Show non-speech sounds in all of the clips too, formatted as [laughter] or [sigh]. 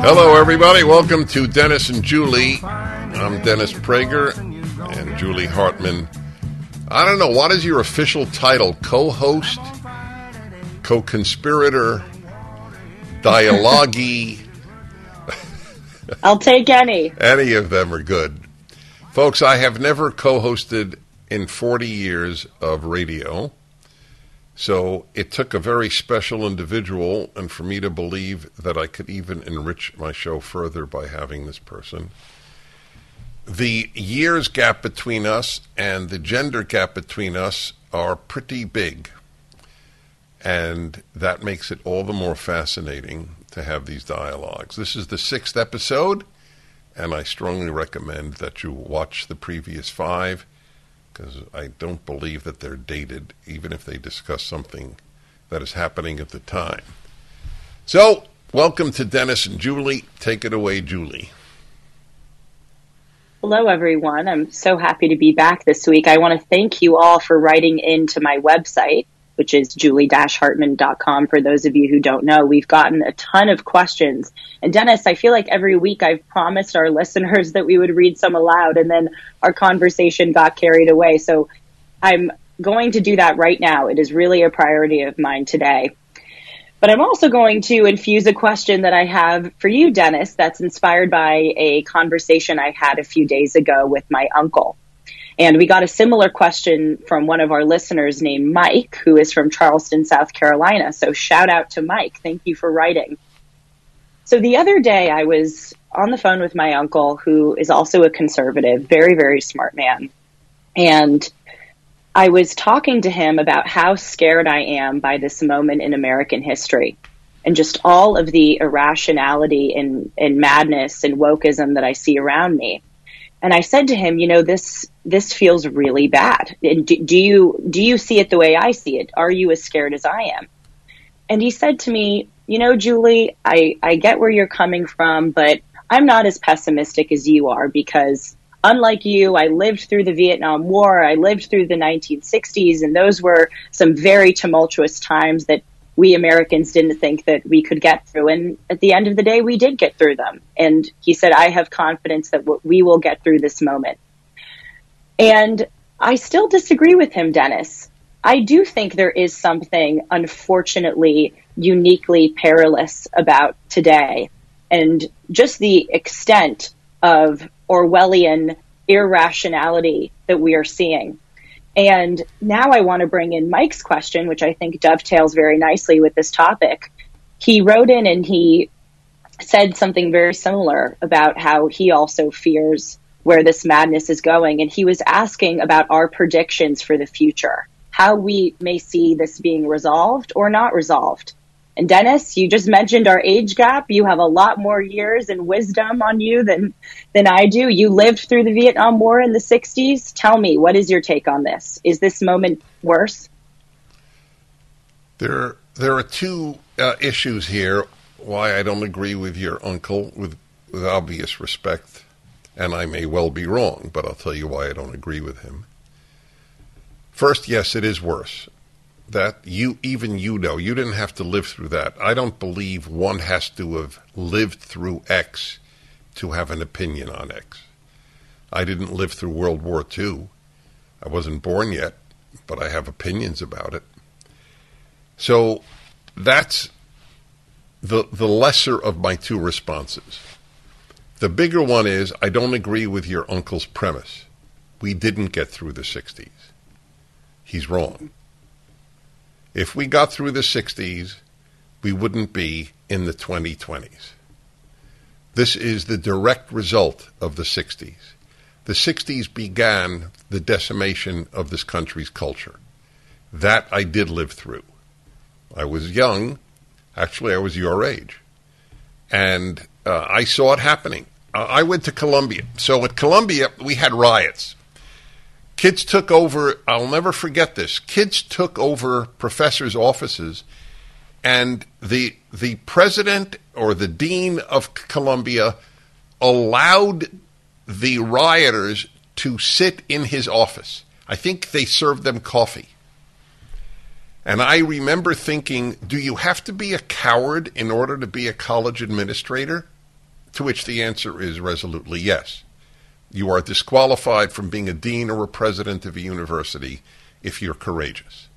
Hello, everybody. Welcome to Dennis and Julie. I'm Dennis Prager and Julie Hartman. I don't know. What is your official title? Co host? Co conspirator? Dialogue? I'll take any. Any of them are good. Folks, I have never co hosted in 40 years of radio. So it took a very special individual, and for me to believe that I could even enrich my show further by having this person. The years gap between us and the gender gap between us are pretty big. And that makes it all the more fascinating to have these dialogues. This is the sixth episode, and I strongly recommend that you watch the previous five because I don't believe that they're dated, even if they discuss something that is happening at the time. So, welcome to Dennis and Julie. Take it away, Julie. Hello, everyone. I'm so happy to be back this week. I want to thank you all for writing into my website, which is julie-hartman.com. For those of you who don't know, we've gotten a ton of questions. And Dennis, I feel like every week I've promised our [laughs] listeners that we would read some aloud and then our conversation got carried away. So I'm going to do that right now. It is really a priority of mine today. But I'm also going to infuse a question that I have for you, Dennis, that's inspired by a conversation I had a few days ago with my uncle. And we got a similar question from one of our listeners named Mike, who is from Charleston, South Carolina. So shout out to Mike. Thank you for writing. So the other day I was on the phone with my uncle, who is also a conservative, very, very smart man. And I was talking to him about how scared I am by this moment in American history and just all of the irrationality and, and madness and wokeism that I see around me. And I said to him, you know, this, this feels really bad. And do, do you, do you see it the way I see it? Are you as scared as I am? And he said to me, you know, Julie, I, I get where you're coming from, but I'm not as pessimistic as you are because unlike you, I lived through the Vietnam War. I lived through the 1960s, and those were some very tumultuous times that we Americans didn't think that we could get through. And at the end of the day, we did get through them. And he said, I have confidence that we will get through this moment. And I still disagree with him, Dennis. I do think there is something, unfortunately, uniquely perilous about today. And just the extent of Orwellian irrationality that we are seeing. And now I want to bring in Mike's question, which I think dovetails very nicely with this topic. He wrote in and he said something very similar about how he also fears where this madness is going. And he was asking about our predictions for the future, how we may see this being resolved or not resolved. And Dennis, you just mentioned our age gap. You have a lot more years and wisdom on you than than I do. You lived through the Vietnam War in the 60s. Tell me, what is your take on this? Is this moment worse? There there are two uh, issues here why I don't agree with your uncle with with obvious respect and I may well be wrong, but I'll tell you why I don't agree with him. First, yes, it is worse that you even you know you didn't have to live through that. I don't believe one has to have lived through X to have an opinion on X. I didn't live through World War II. I wasn't born yet, but I have opinions about it. So that's the the lesser of my two responses. The bigger one is I don't agree with your uncle's premise. We didn't get through the 60s. He's wrong If we got through the 60s, we wouldn't be in the 2020s. This is the direct result of the 60s. The 60s began the decimation of this country's culture. That I did live through. I was young. Actually, I was your age. And uh, I saw it happening. I went to Columbia. So at Columbia, we had riots. Kids took over, I'll never forget this. Kids took over professors' offices, and the, the president or the dean of Columbia allowed the rioters to sit in his office. I think they served them coffee. And I remember thinking, do you have to be a coward in order to be a college administrator? To which the answer is resolutely yes. You are disqualified from being a dean or a president of a university if you're courageous.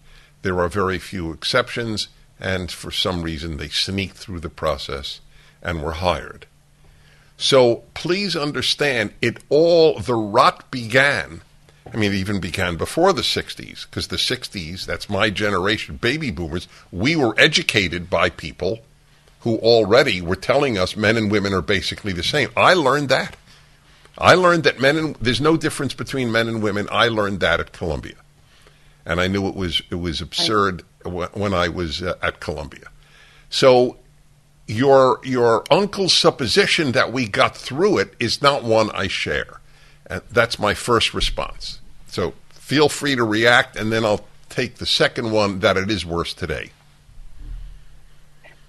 There are very few exceptions, and for some reason they sneaked through the process and were hired. So please understand, it all, the rot began. I mean, it even began before the 60s, because the 60s, that's my generation, baby boomers, we were educated by people who already were telling us men and women are basically the same. I learned that. I learned that men and there's no difference between men and women. I learned that at Columbia, and I knew it was it was absurd when I was uh, at Columbia. So your your uncle's supposition that we got through it is not one I share. And that's my first response. So feel free to react, and then I'll take the second one that it is worse today.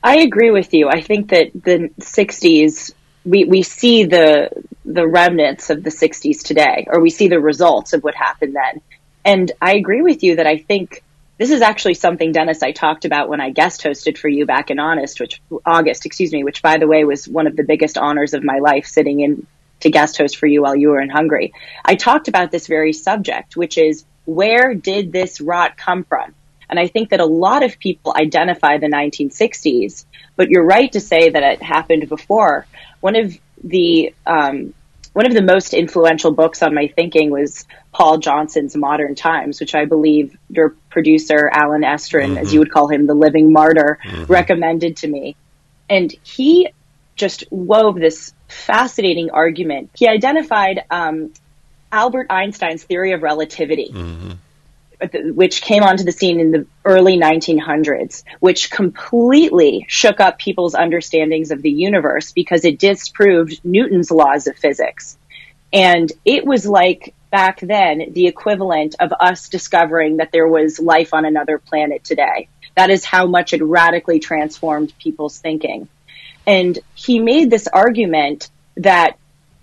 I agree with you. I think that the 60s we, we see the the remnants of the 60s today or we see the results of what happened then. And I agree with you that I think this is actually something Dennis I talked about when I guest hosted for you back in August, which August, excuse me, which by the way was one of the biggest honors of my life sitting in to guest host for you while you were in Hungary. I talked about this very subject, which is where did this rot come from? And I think that a lot of people identify the 1960s, but you're right to say that it happened before. One of the um, one of the most influential books on my thinking was Paul Johnson's Modern Times, which I believe your producer Allen Estrin, mm-hmm. as you would call him, the living martyr, mm-hmm. recommended to me. And he just wove this fascinating argument. He identified um, Albert Einstein's theory of relativity. Mm-hmm which came onto the scene in the early 1900s, which completely shook up people's understandings of the universe because it disproved Newton's laws of physics. And it was like back then the equivalent of us discovering that there was life on another planet today. That is how much it radically transformed people's thinking. And he made this argument that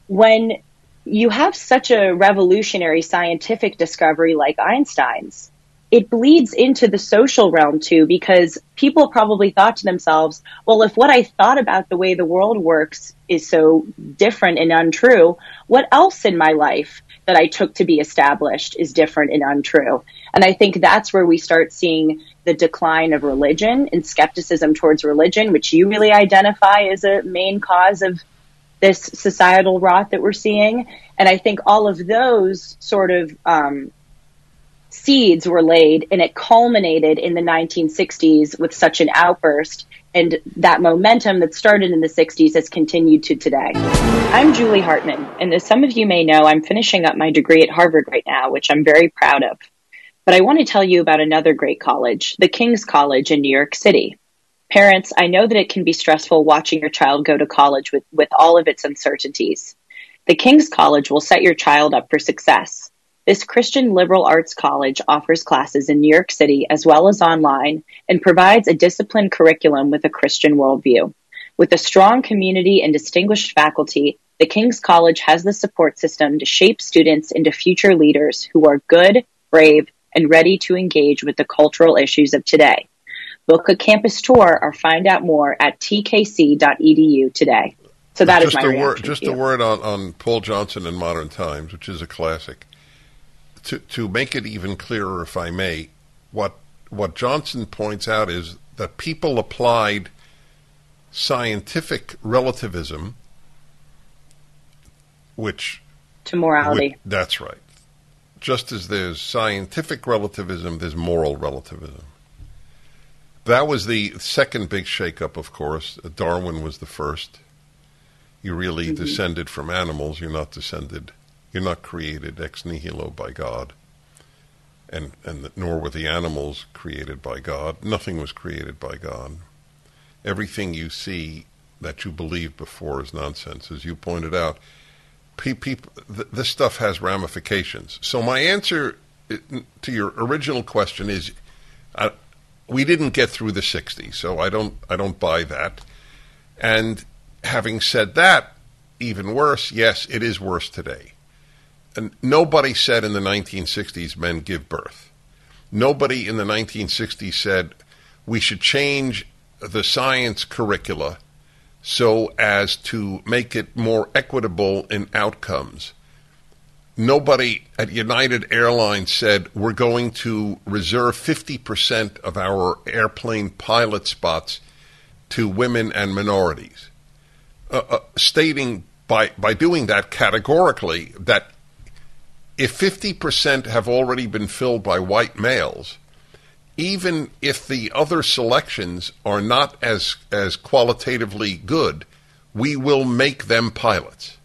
when you have such a revolutionary scientific discovery like Einstein's, it bleeds into the social realm too, because people probably thought to themselves, well, if what I thought about the way the world works is so different and untrue, what else in my life that I took to be established is different and untrue? And I think that's where we start seeing the decline of religion and skepticism towards religion, which you really identify as a main cause of this societal rot that we're seeing. And I think all of those sort of um, seeds were laid and it culminated in the 1960s with such an outburst. And that momentum that started in the 60s has continued to today. I'm Julie Hartman, and as some of you may know, I'm finishing up my degree at Harvard right now, which I'm very proud of. But I want to tell you about another great college, the King's College in New York City. Parents, I know that it can be stressful watching your child go to college with, with all of its uncertainties. The King's College will set your child up for success. This Christian liberal arts college offers classes in New York City as well as online and provides a disciplined curriculum with a Christian worldview. With a strong community and distinguished faculty, the King's College has the support system to shape students into future leaders who are good, brave, and ready to engage with the cultural issues of today. Book a campus tour or find out more at tkc.edu today. So that just is my a word. Just a word on, on Paul Johnson in Modern Times, which is a classic. To to make it even clearer, if I may, what what Johnson points out is that people applied scientific relativism, which to morality. Which, that's right. Just as there's scientific relativism, there's moral relativism. That was the second big shakeup, of course. Darwin was the first. You really mm-hmm. descended from animals. You're not descended. You're not created ex nihilo by God. And, and nor were the animals created by God. Nothing was created by God. Everything you see that you believed before is nonsense. As you pointed out, people, this stuff has ramifications. So my answer uh, to your original question is, uh, we didn't get through the '60s, so I don't I don't buy that. And having said that, even worse, yes, it is worse today. And nobody said in the 1960s men give birth. Nobody in the 1960s said we should change the science curricula so as to make it more equitable in outcomes. Nobody at United Airlines said we're going to reserve 50% of our airplane pilot spots to women and minorities, uh, uh, stating by, by doing that categorically that if 50% have already been filled by white males, even if the other selections are not as as qualitatively good, we will make them pilots.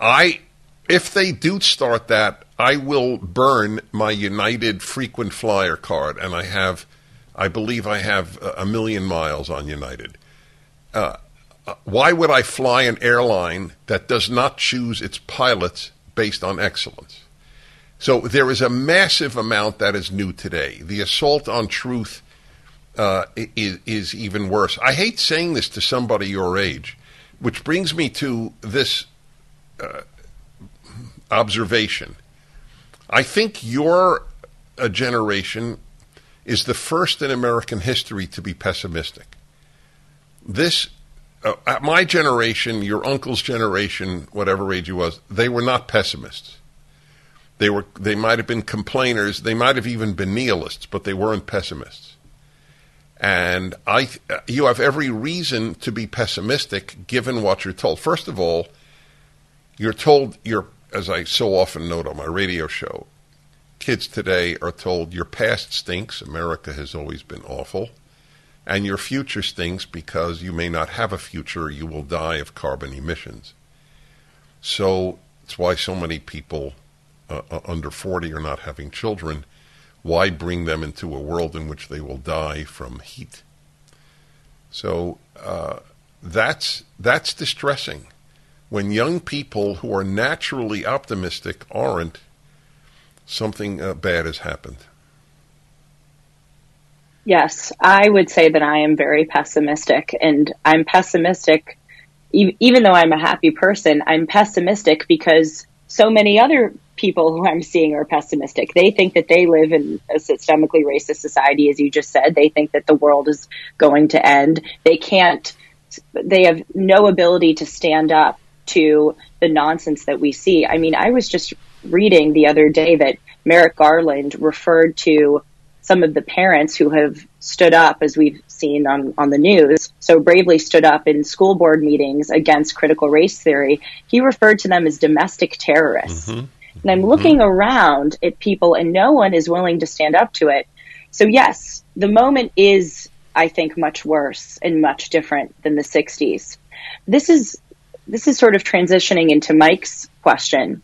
I if they do start that, I will burn my United frequent flyer card, and I have, I believe I have a million miles on United. Uh, uh, why would I fly an airline that does not choose its pilots based on excellence? So there is a massive amount that is new today. The assault on truth uh, is, is even worse. I hate saying this to somebody your age, which brings me to this uh, observation. I think your a generation is the first in American history to be pessimistic. This, uh, at my generation, your uncle's generation, whatever age he was, they were not pessimists. They were they might have been complainers, they might have even been nihilists, but they weren't pessimists. And I you have every reason to be pessimistic given what you're told. First of all, you're told you're as I so often note on my radio show, kids today are told your past stinks, America has always been awful, and your future stinks because you may not have a future, you will die of carbon emissions. So it's why so many people uh, uh, under 40 are not having children, why bring them into a world in which they will die from heat? So uh, that's that's distressing. When young people who are naturally optimistic aren't, something uh, bad has happened. Yes, I would say that I am very pessimistic, and I'm pessimistic. Even though I'm a happy person, I'm pessimistic because so many other people who I'm seeing are pessimistic. They think that they live in a systemically racist society, as you just said. They think that the world is going to end. They can't, they have no ability to stand up to the nonsense that we see. I mean, I was just reading the other day that Merrick Garland referred to some of the parents who have stood up, as we've seen on, on the news, so bravely stood up in school board meetings against critical race theory. He referred to them as domestic terrorists. Mm-hmm. And I'm looking mm-hmm. around at people and no one is willing to stand up to it. So yes, the moment is, I think, much worse and much different than the 60s. This is, this is sort of transitioning into Mike's question.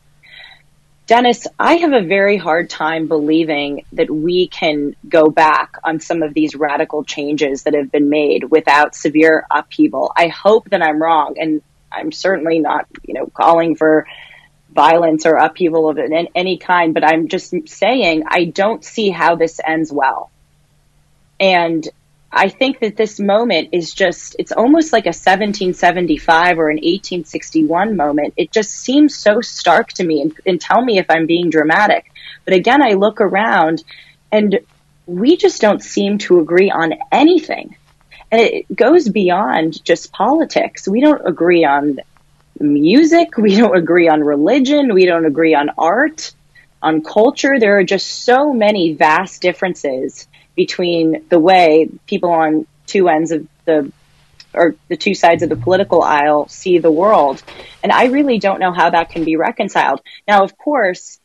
Dennis, I have a very hard time believing that we can go back on some of these radical changes that have been made without severe upheaval. I hope that I'm wrong, and I'm certainly not, you know, calling for violence or upheaval of any kind, but I'm just saying I don't see how this ends well. And I think that this moment is just, it's almost like a 1775 or an 1861 moment. It just seems so stark to me and, and tell me if I'm being dramatic. But again, I look around and we just don't seem to agree on anything. And it goes beyond just politics. We don't agree on music. We don't agree on religion. We don't agree on art, on culture. There are just so many vast differences between the way people on two ends of the or the two sides of the political aisle see the world. And I really don't know how that can be reconciled. Now, of course,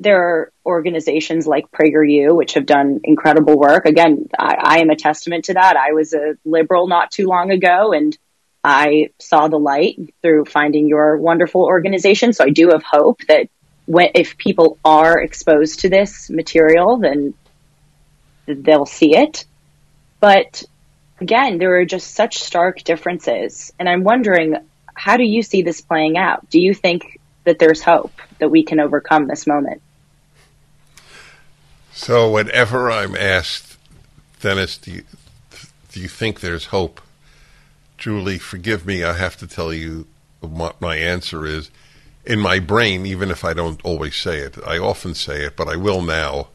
there are organizations like PragerU, which have done incredible work. Again, I, I, am a testament to that. I was a liberal not too long ago and I saw the light through finding your wonderful organization. So I do have hope that when, if people are exposed to this material, then they'll see it. But again, there are just such stark differences. And I'm wondering, how do you see this playing out? Do you think that there's hope that we can overcome this moment? So, whenever I'm asked, Dennis, do you, do you think there's hope? Julie, forgive me, I have to tell you what my answer is. In my brain, even if I don't always say it, I often say it, but I will now.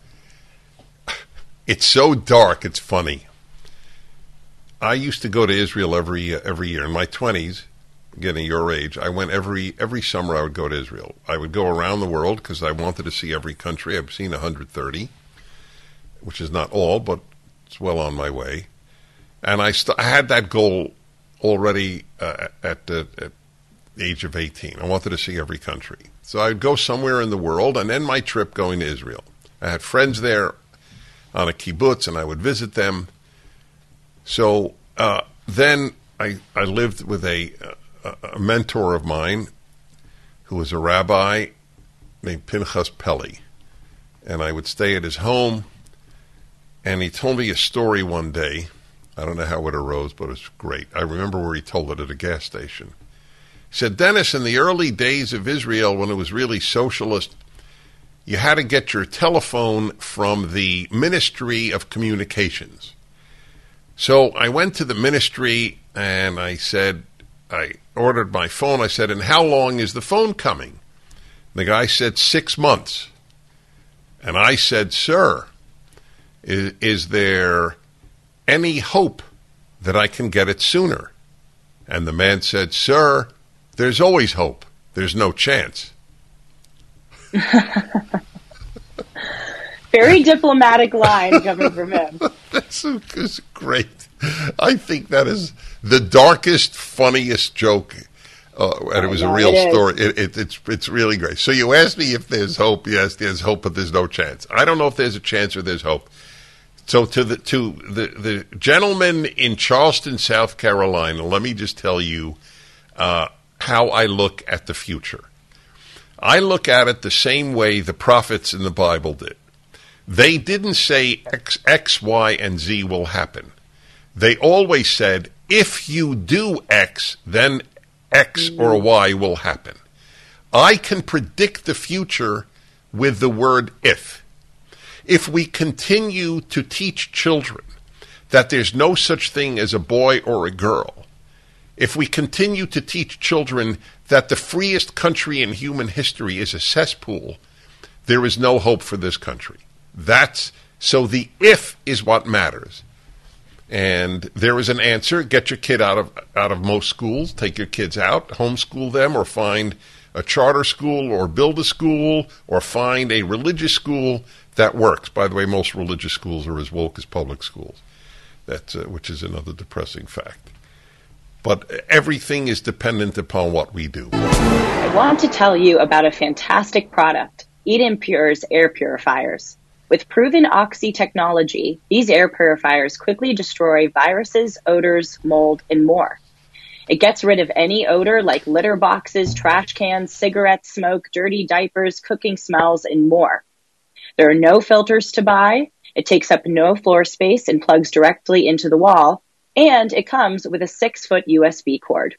It's so dark, it's funny. I used to go to Israel every every year in my twenties, getting your age. I went every every summer. I would go to Israel. I would go around the world because I wanted to see every country. I've seen 130, which is not all, but it's well on my way. And I, st- I had that goal already uh, at, the, at age of 18. I wanted to see every country. So I'd go somewhere in the world and end my trip going to Israel. I had friends there on a kibbutz, and I would visit them. So uh, then I, I lived with a, a, a, mentor of mine who was a rabbi named Pinchas Peli. And I would stay at his home. And he told me a story one day. I don't know how it arose, but it was great. I remember where he told it at a gas station. He said, Dennis, in the early days of Israel, when it was really socialist, you had to get your telephone from the Ministry of Communications. So I went to the ministry and I said, I ordered my phone. I said, and how long is the phone coming? The guy said, six months. And I said, sir, is, is there any hope that I can get it sooner? And the man said, sir, there's always hope. There's no chance. [laughs] Very diplomatic line coming from him. That's is great. I think that is the darkest, funniest joke, uh, and it was a real story. It, it, it's it's really great. So you asked me if there's hope. Yes, there's hope, but there's no chance. I don't know if there's a chance or there's hope. So to the to the the gentleman in Charleston, South Carolina, let me just tell you uh, how I look at the future. I look at it the same way the prophets in the Bible did. They didn't say X, X, Y, and Z will happen. They always said, if you do X, then X or Y will happen. I can predict the future with the word if. If we continue to teach children that there's no such thing as a boy or a girl, if we continue to teach children that the freest country in human history is a cesspool, there is no hope for this country. That's so the if is what matters. And there is an answer. Get your kid out of out of most schools. Take your kids out, homeschool them, or find a charter school, or build a school, or find a religious school that works. By the way, most religious schools are as woke as public schools. That's uh, which is another depressing fact. But everything is dependent upon what we do. I want to tell you about a fantastic product, Eden Pure's air purifiers. With proven Oxy technology, these air purifiers quickly destroy viruses, odors, mold, and more. It gets rid of any odor like litter boxes, trash cans, cigarette smoke, dirty diapers, cooking smells, and more. There are no filters to buy. It takes up no floor space and plugs directly into the wall. And it comes with a six foot USB cord.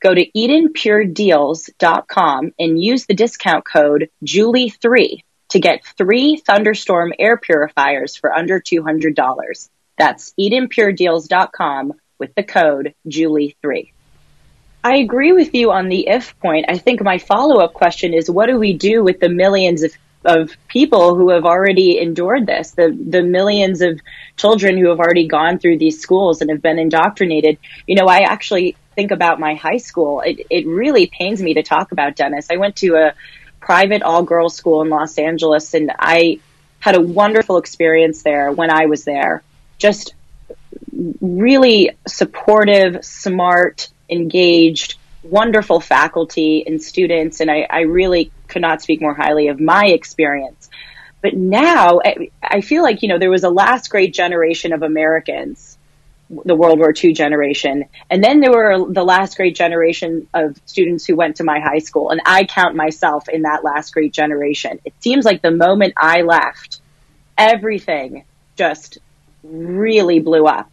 Go to EdenPureDeals.com and use the discount code Julie3 to get three Thunderstorm air purifiers for under $200. That's EdenPureDeals.com with the code Julie3. I agree with you on the if point. I think my follow up question is what do we do with the millions of, of people who have already endured this, the, the millions of children who have already gone through these schools and have been indoctrinated? You know, I actually think about my high school. It, it really pains me to talk about Dennis. I went to a private all girls school in Los Angeles. And I had a wonderful experience there when I was there. Just really supportive, smart, engaged, wonderful faculty and students. And I, I really could not speak more highly of my experience. But now I feel like, you know, there was a last great generation of Americans, the World War II generation. And then there were the last great generation of students who went to my high school. And I count myself in that last great generation. It seems like the moment I left, everything just really blew up.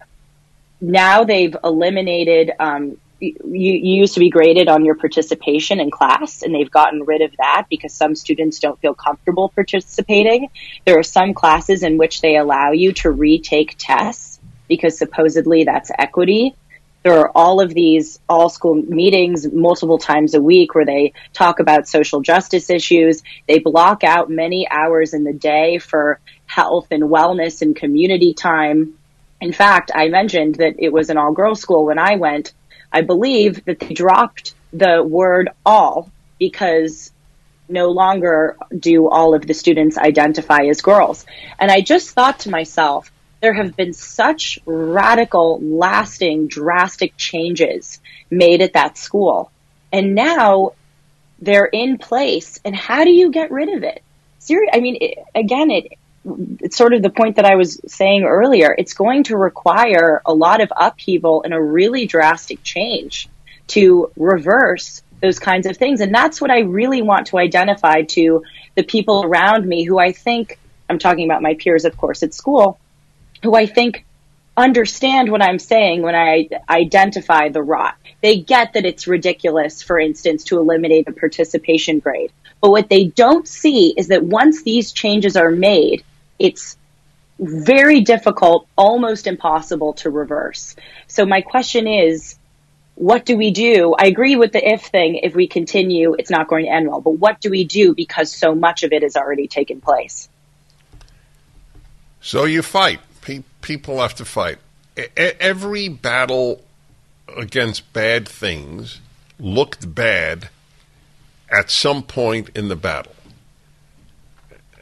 Now they've eliminated, um, you, you, used to be graded on your participation in class and they've gotten rid of that because some students don't feel comfortable participating. There are some classes in which they allow you to retake tests because supposedly that's equity. There are all of these all school meetings multiple times a week where they talk about social justice issues. They block out many hours in the day for health and wellness and community time. In fact, I mentioned that it was an all girls school when I went I believe that they dropped the word all because no longer do all of the students identify as girls. And I just thought to myself, there have been such radical, lasting, drastic changes made at that school. And now they're in place. And how do you get rid of it? Seriously, I mean, it, again, it, it's sort of the point that I was saying earlier. It's going to require a lot of upheaval and a really drastic change to reverse those kinds of things. And that's what I really want to identify to the people around me who I think, I'm talking about my peers, of course, at school, who I think understand what I'm saying when I identify the rot. They get that it's ridiculous, for instance, to eliminate a participation grade. But what they don't see is that once these changes are made, it's very difficult, almost impossible to reverse. So my question is, what do we do? I agree with the if thing. If we continue, it's not going to end well. But what do we do because so much of it has already taken place? So you fight. People have to fight. Every battle against bad things looked bad at some point in the battle.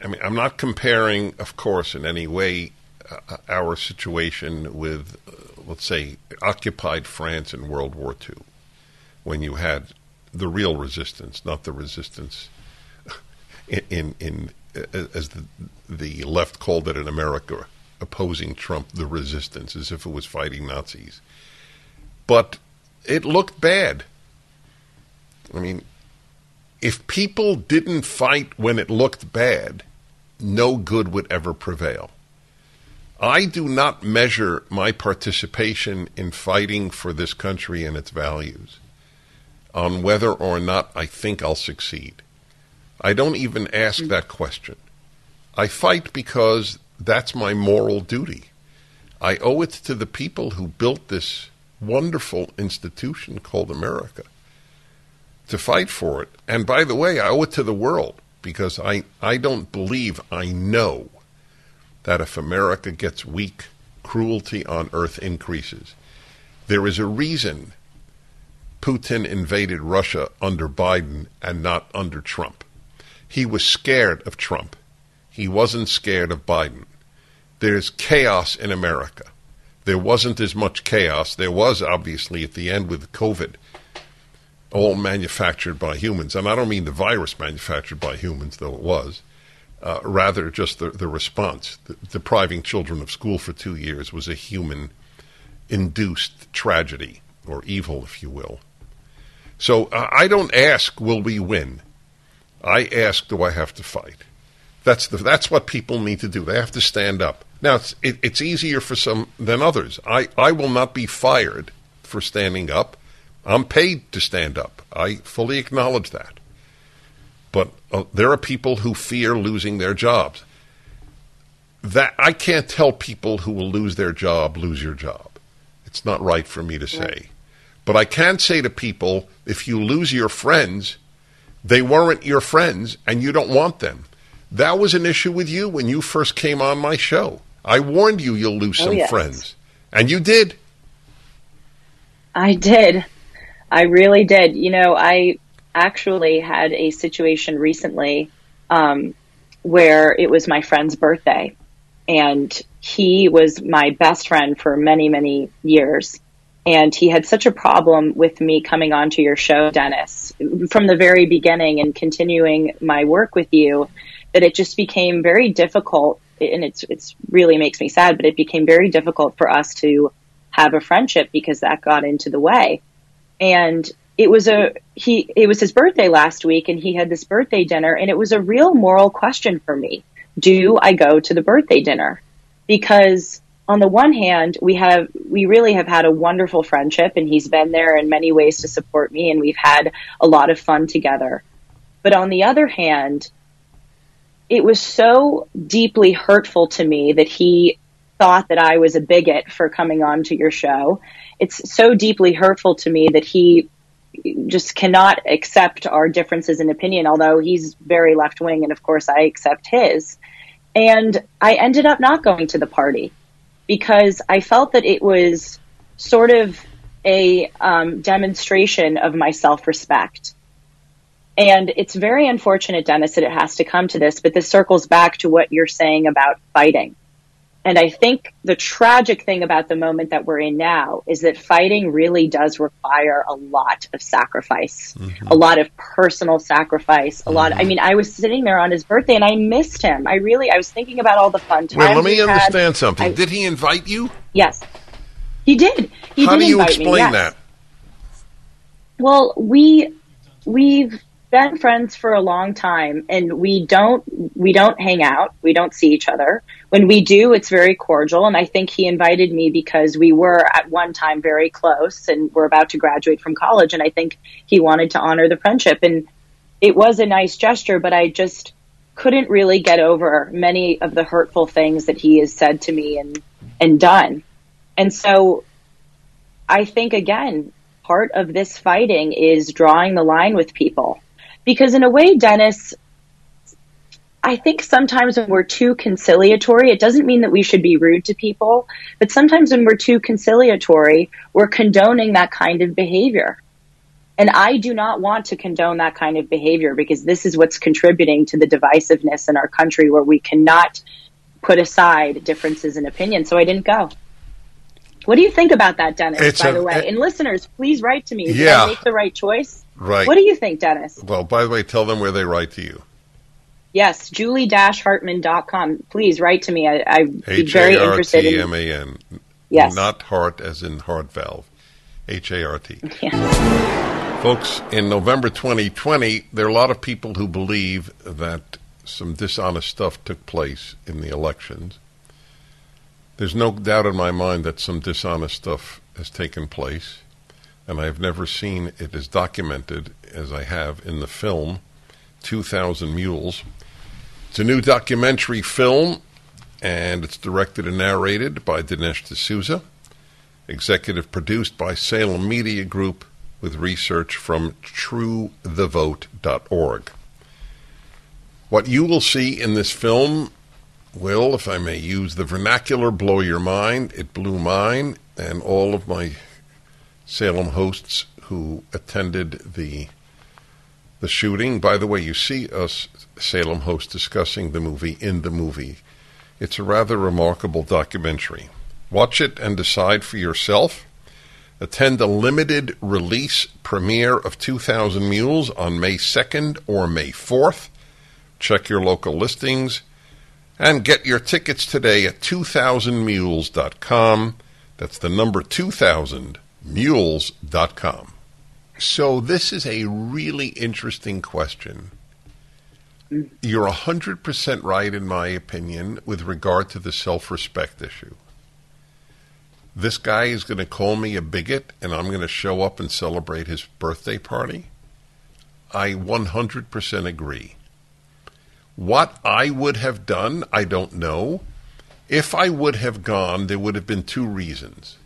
I mean, I'm not comparing, of course, in any way uh, our situation with, uh, let's say, occupied France in World War II, when you had the real resistance, not the resistance [laughs] in, in, in as the, the left called it in America, opposing Trump, the resistance, as if it was fighting Nazis. But it looked bad. I mean, if people didn't fight when it looked bad, no good would ever prevail. I do not measure my participation in fighting for this country and its values on whether or not I think I'll succeed. I don't even ask that question. I fight because that's my moral duty. I owe it to the people who built this wonderful institution called America to fight for it. And by the way, I owe it to the world because I, I don't believe, I know that if America gets weak, cruelty on earth increases. There is a reason Putin invaded Russia under Biden and not under Trump. He was scared of Trump. He wasn't scared of Biden. There's chaos in America. There wasn't as much chaos. There was, obviously, at the end with COVID all manufactured by humans. And I don't mean the virus manufactured by humans, though it was. Uh, rather, just the, the response. The, depriving children of school for two years was a human induced tragedy, or evil, if you will. So uh, I don't ask, will we win? I ask, do I have to fight? That's, the, that's what people need to do. They have to stand up. Now, it's, it, it's easier for some than others. I, I will not be fired for standing up. I'm paid to stand up. I fully acknowledge that. But uh, there are people who fear losing their jobs. That I can't tell people who will lose their job, lose your job. It's not right for me to say. Right. But I can say to people, if you lose your friends, they weren't your friends and you don't want them. That was an issue with you when you first came on my show. I warned you you'll lose oh, some yes. friends. And you did. I did. I really did. You know, I actually had a situation recently um, where it was my friend's birthday, and he was my best friend for many, many years. And he had such a problem with me coming onto your show, Dennis, from the very beginning and continuing my work with you, that it just became very difficult. And it's, it's really makes me sad, but it became very difficult for us to have a friendship because that got into the way. And it was a, he, it was his birthday last week and he had this birthday dinner and it was a real moral question for me. Do I go to the birthday dinner? Because on the one hand, we have, we really have had a wonderful friendship and he's been there in many ways to support me and we've had a lot of fun together. But on the other hand, it was so deeply hurtful to me that he thought that I was a bigot for coming on to your show. It's so deeply hurtful to me that he just cannot accept our differences in opinion, although he's very left wing and of course I accept his. And I ended up not going to the party because I felt that it was sort of a um, demonstration of my self respect. And it's very unfortunate, Dennis, that it has to come to this, but this circles back to what you're saying about fighting. And I think the tragic thing about the moment that we're in now is that fighting really does require a lot of sacrifice, mm-hmm. a lot of personal sacrifice, a mm-hmm. lot. I mean, I was sitting there on his birthday and I missed him. I really, I was thinking about all the fun times. Wait, let me understand had. something. I, did he invite you? Yes, he did. He How did do you explain me, yes. that? Well, we we've been friends for a long time and we don't we don't hang out. We don't see each other. When we do it's very cordial and i think he invited me because we were at one time very close and we're about to graduate from college and i think he wanted to honor the friendship. And it was a nice gesture but i just couldn't really get over many of the hurtful things that he has said to me and and done. And so i think again part of this fighting is drawing the line with people because in a way, Dennis, I think sometimes when we're too conciliatory, it doesn't mean that we should be rude to people, but sometimes when we're too conciliatory, we're condoning that kind of behavior. And I do not want to condone that kind of behavior because this is what's contributing to the divisiveness in our country where we cannot put aside differences in opinion. So I didn't go. What do you think about that, Dennis, it's by a, the way? and listeners, please write to me. Did yeah. I make the right choice? Right. What do you think, Dennis? Well, by the way, tell them where they write to you. Yes, julie-hartman.com. Please write to me. I, I'd be very interested in... H-A-R-T-M-A-N. Yes. Not heart as in heart valve. H-A-R-T. Yeah. Folks, in November 2020, there are a lot of people who believe that some dishonest stuff took place in the elections. There's no doubt in my mind that some dishonest stuff has taken place and I have never seen it as documented as I have in the film 2000 Mules. It's a new documentary film, and it's directed and narrated by Dinesh D'Souza, executive produced by Salem Media Group with research from truethevote.org. What you will see in this film will, if I may use the vernacular, blow your mind. It blew mine and all of my Salem hosts who attended the the shooting. By the way, you see us Salem hosts discussing the movie in the movie. It's a rather remarkable documentary. Watch it and decide for yourself. Attend a limited release premiere of 2000 Mules on May 2nd or May 4th. Check your local listings and get your tickets today at 2000mules.com. That's the number 2000 mules.com. So, this is a really interesting question. You're 100% right, in my opinion, with regard to the self respect issue. This guy is going to call me a bigot and I'm going to show up and celebrate his birthday party. I 100% agree. What I would have done, I don't know. If I would have gone, there would have been two reasons.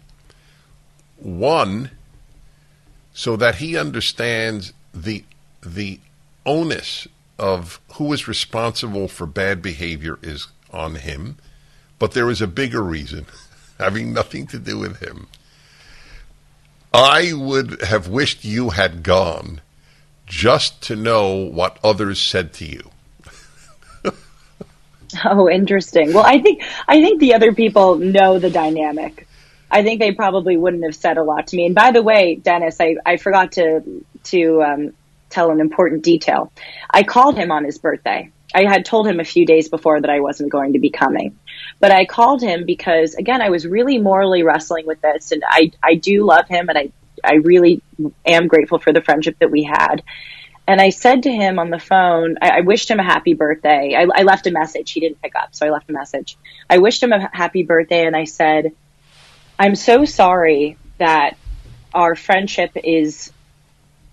One, so that he understands the the onus of who is responsible for bad behavior is on him, but there is a bigger reason [laughs] having nothing to do with him. I would have wished you had gone just to know what others said to you. [laughs] oh, interesting. Well, I think I think the other people know the dynamic I think they probably wouldn't have said a lot to me. And by the way, Dennis, I, I forgot to to um, tell an important detail. I called him on his birthday. I had told him a few days before that I wasn't going to be coming. But I called him because again, I was really morally wrestling with this and I, I do love him and I, I really am grateful for the friendship that we had. And I said to him on the phone, I, I wished him a happy birthday. I, I left a message. He didn't pick up, so I left a message. I wished him a happy birthday and I said, I'm so sorry that our friendship is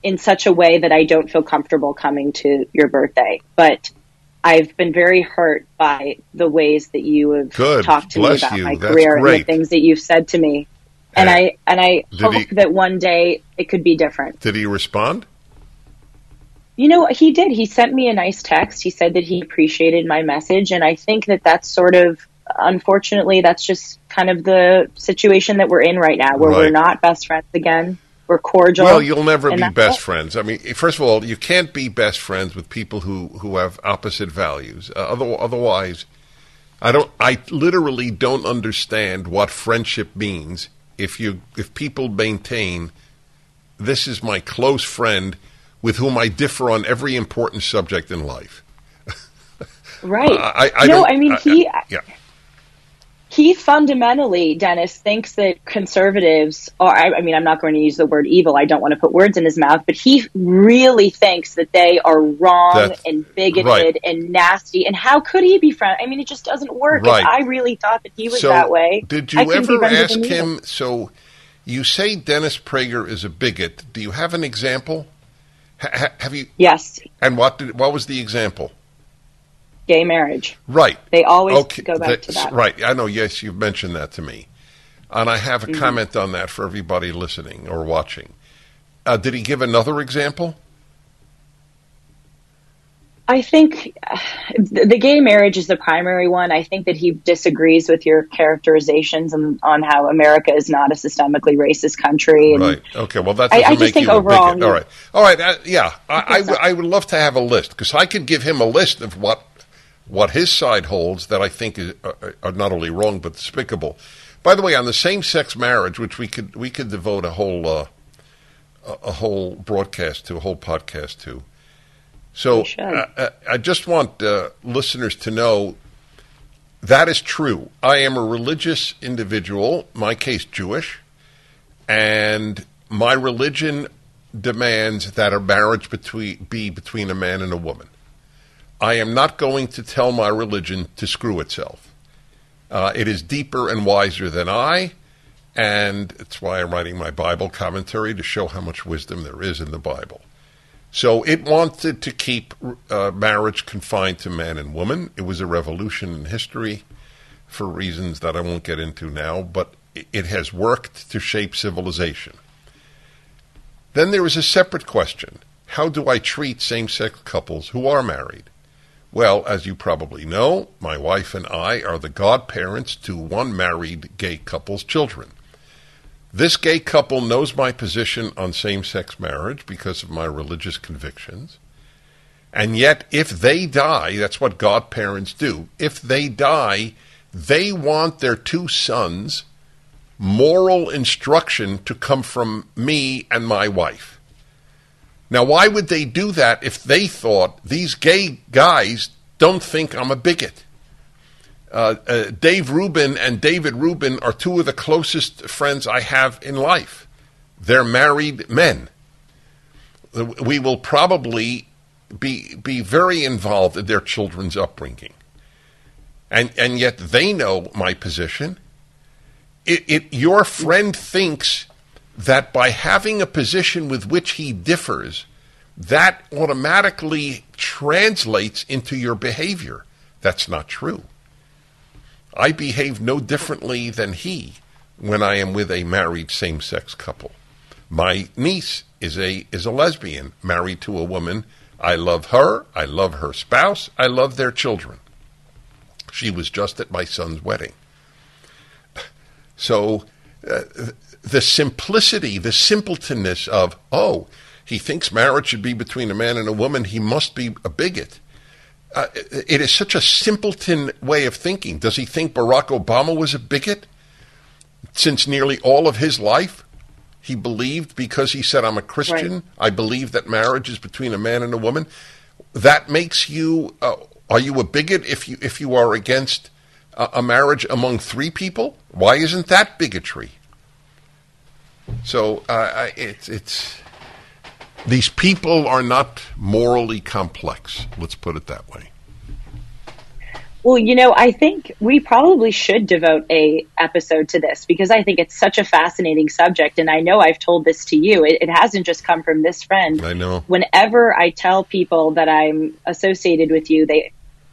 in such a way that I don't feel comfortable coming to your birthday. But I've been very hurt by the ways that you have Good. talked to Bless me about you. my That's career and the things that you've said to me. And I and I hope he- that one day it could be different. Did he respond? You know, he did. He sent me a nice text. He said that he appreciated my message, and I think that that's sort of unfortunately that's just kind of the situation that we're in right now, where we're not best friends again. We're cordial. Well, you'll never be best it. friends. I mean, first of all, you can't be best friends with people who, who have opposite values. Uh, other, otherwise, I don't. I literally don't understand what friendship means if you if people maintain this is my close friend with whom I differ on every important subject in life. [laughs] Right. I, I no, I mean he yeah. He fundamentally, Dennis, thinks that conservatives, or I, I mean, I'm not going to use the word evil. I don't want to put words in his mouth, but he really thinks that they are wrong That's- and bigoted right. and nasty. And how could he be friend? I mean, it just doesn't work. Right. I really thought that he was so that way. Did you ever friends ask either. him? So you say Dennis Prager is a bigot. Do you have an example? Ha- have you? Yes, And what did? What was the example? Gay marriage. Right. They always go back to that. Right. I know. Yes, you've mentioned that to me, and I have a Mm-hmm. comment on that for everybody listening or watching. Uh, did he give another example? I think uh, the gay marriage is the primary one. I think that he disagrees with your characterizations on, on how America is not a systemically racist country. And Right. Okay. Well, that I- doesn't I just make think you a overall bigot. All right. All right. Uh, yeah. I, I, think so. w- I would love to have a list because I could give him a list of what what his side holds that I think is uh, are not only wrong but despicable. By the way, on the same-sex marriage, which we could we could devote a whole uh, a, whole broadcast to, a whole podcast to. So should. uh, uh, I just want uh, listeners to know that is true. I am a religious individual, my case Jewish, and my religion demands that a marriage between, be between a man and a woman. I am not going to tell my religion to screw itself. Uh, it is deeper and wiser than I, and it's why I'm writing my Bible commentary to show how much wisdom there is in the Bible. So it wanted to keep uh, marriage confined to man and woman. It was a revolution in history for reasons that I won't get into now, but it- has worked to shape civilization. Then there is a separate question How do I treat same sex couples who are married? Well, as you probably know, my wife and I are the godparents to one married gay couple's children. This gay couple knows my position on same sex marriage because of my religious convictions. And yet, if they die, that's what godparents do. If they die, they want their two sons' moral instruction to come from me and my wife. Now, why would they do that if they thought these gay guys don't think I'm a bigot? Uh, uh, Dave Rubin and David Rubin are two of the closest friends I have in life. They're married men. We will probably be be very involved in their children's upbringing, and and yet they know my position. It, it your friend thinks that by having a position with which he differs, that automatically translates into your behavior. That's not true. I behave no differently than he when I am with a married same sex couple. My niece is a is a lesbian married to a woman. I love her, I love her spouse, I love their children. She was just at my son's wedding. So uh, the simplicity, the simpletonness of, oh, he thinks marriage should be between a man and a woman, he must be a bigot. Uh, it is such a simpleton way of thinking. Does he think Barack Obama was a bigot? since nearly all of his life, he believed because he said, I'm a Christian, Right. I believe that marriage is between a man and a woman. That makes you, uh, are you a bigot if you, if you are against a, a marriage among three people? Why isn't that bigotry? So uh, it's, it's, these people are not morally complex. Let's put it that way. Well, you know, I think we probably should devote a episode to this because I think it's such a fascinating subject, and I know I've told this to you. It, it hasn't just come from this friend. I know. Whenever I tell people that I'm associated with you, they,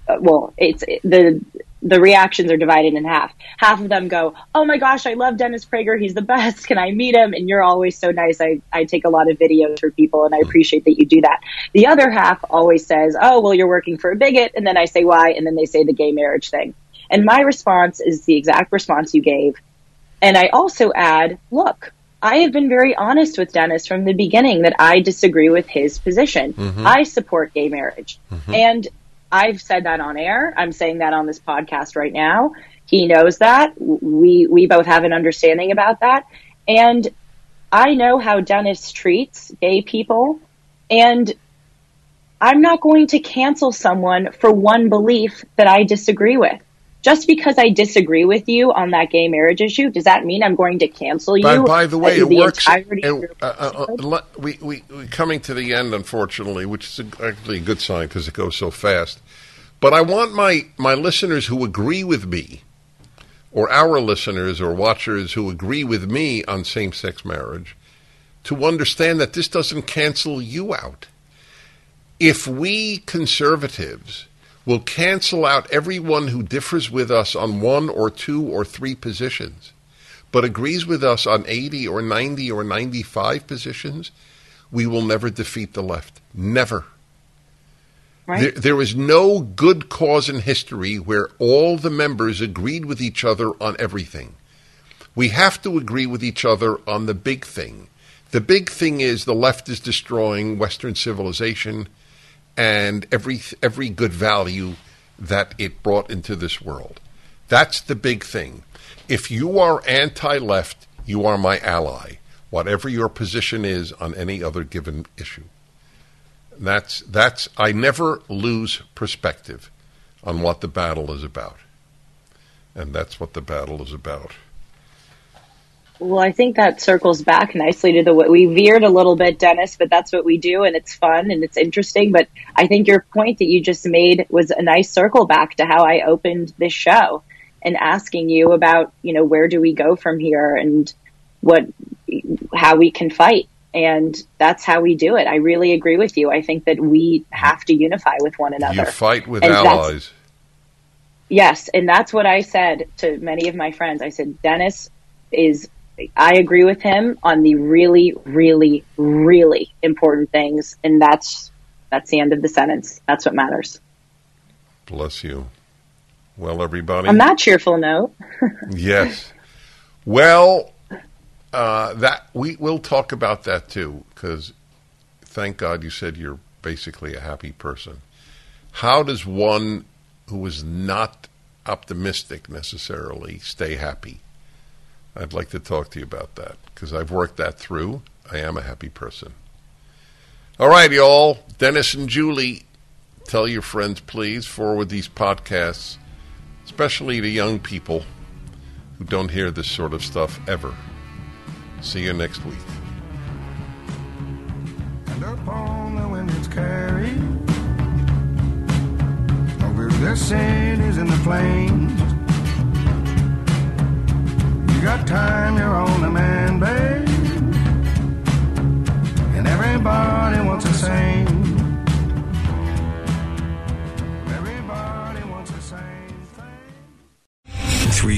uh, well, it's the the reactions are divided in half. Half of them go, "Oh my gosh, I love Dennis Prager. He's the best. Can I meet him?" And you're always so nice. I I take a lot of videos for people, and I appreciate that you do that. The other half always says, "Oh, well, you're working for a bigot," and then I say why, and then they say the gay marriage thing. And my response is the exact response you gave. And I also add, look, I have been very honest with Dennis from the beginning that I disagree with his position. Mm-hmm. I support gay marriage. Mm-hmm. And I've said that on air. I'm saying that on this podcast right now. He knows that. We we both have an understanding about that. And I know how Dennis treats gay people and I'm not going to cancel someone for one belief that I disagree with. Just because I disagree with you on that gay marriage issue, does that mean I'm going to cancel you? By, by the way, it works. entirety it- uh, uh, uh, we, we, we're coming to the end, unfortunately, which is actually a good sign because it goes so fast. But I want my, my listeners who agree with me, or our listeners or watchers who agree with me on same sex marriage, to understand that this doesn't cancel you out. If we conservatives will cancel out everyone who differs with us on one or two or three positions, but agrees with us on 80 or 90 or 95 positions, we will never defeat the left. Never. Right? There, there is no good cause in history where all the members agreed with each other on everything. We have to agree with each other on the big thing. The big thing is the left is destroying Western civilization and every every good value that it brought into this world. That's the big thing. If you are anti-left, you are my ally, whatever your position is on any other given issue. That's that's I never lose perspective on what the battle is about. And that's what the battle is about. Well, I think that circles back nicely to the way we veered a little bit, Dennis, but that's what we do and it's fun and it's interesting. But I think your point that you just made was a nice circle back to how I opened this show and asking you about, you know, where do we go from here and what, how we can fight. And that's how we do it. I really agree with you. I think that we have to unify with one another. You fight with And allies. Yes, and that's what I said to many of my friends. I said, Dennis is, I agree with him on the really, really, really important things, and that's that's the end of the sentence. That's what matters. Bless you. Well, everybody. On that cheerful note, [laughs] Yes. Well, uh, that we will talk about that too, because thank God you said you're basically a happy person. How does one who is not optimistic necessarily stay happy? I'd like to talk to you about that because I've worked that through. I am a happy person. All right, y'all. Dennis and Julie, tell your friends, please, forward these podcasts, especially to young people who don't hear this sort of stuff ever. See you next week. and upon the wind it's carried over the cities and the plains. Time, you're on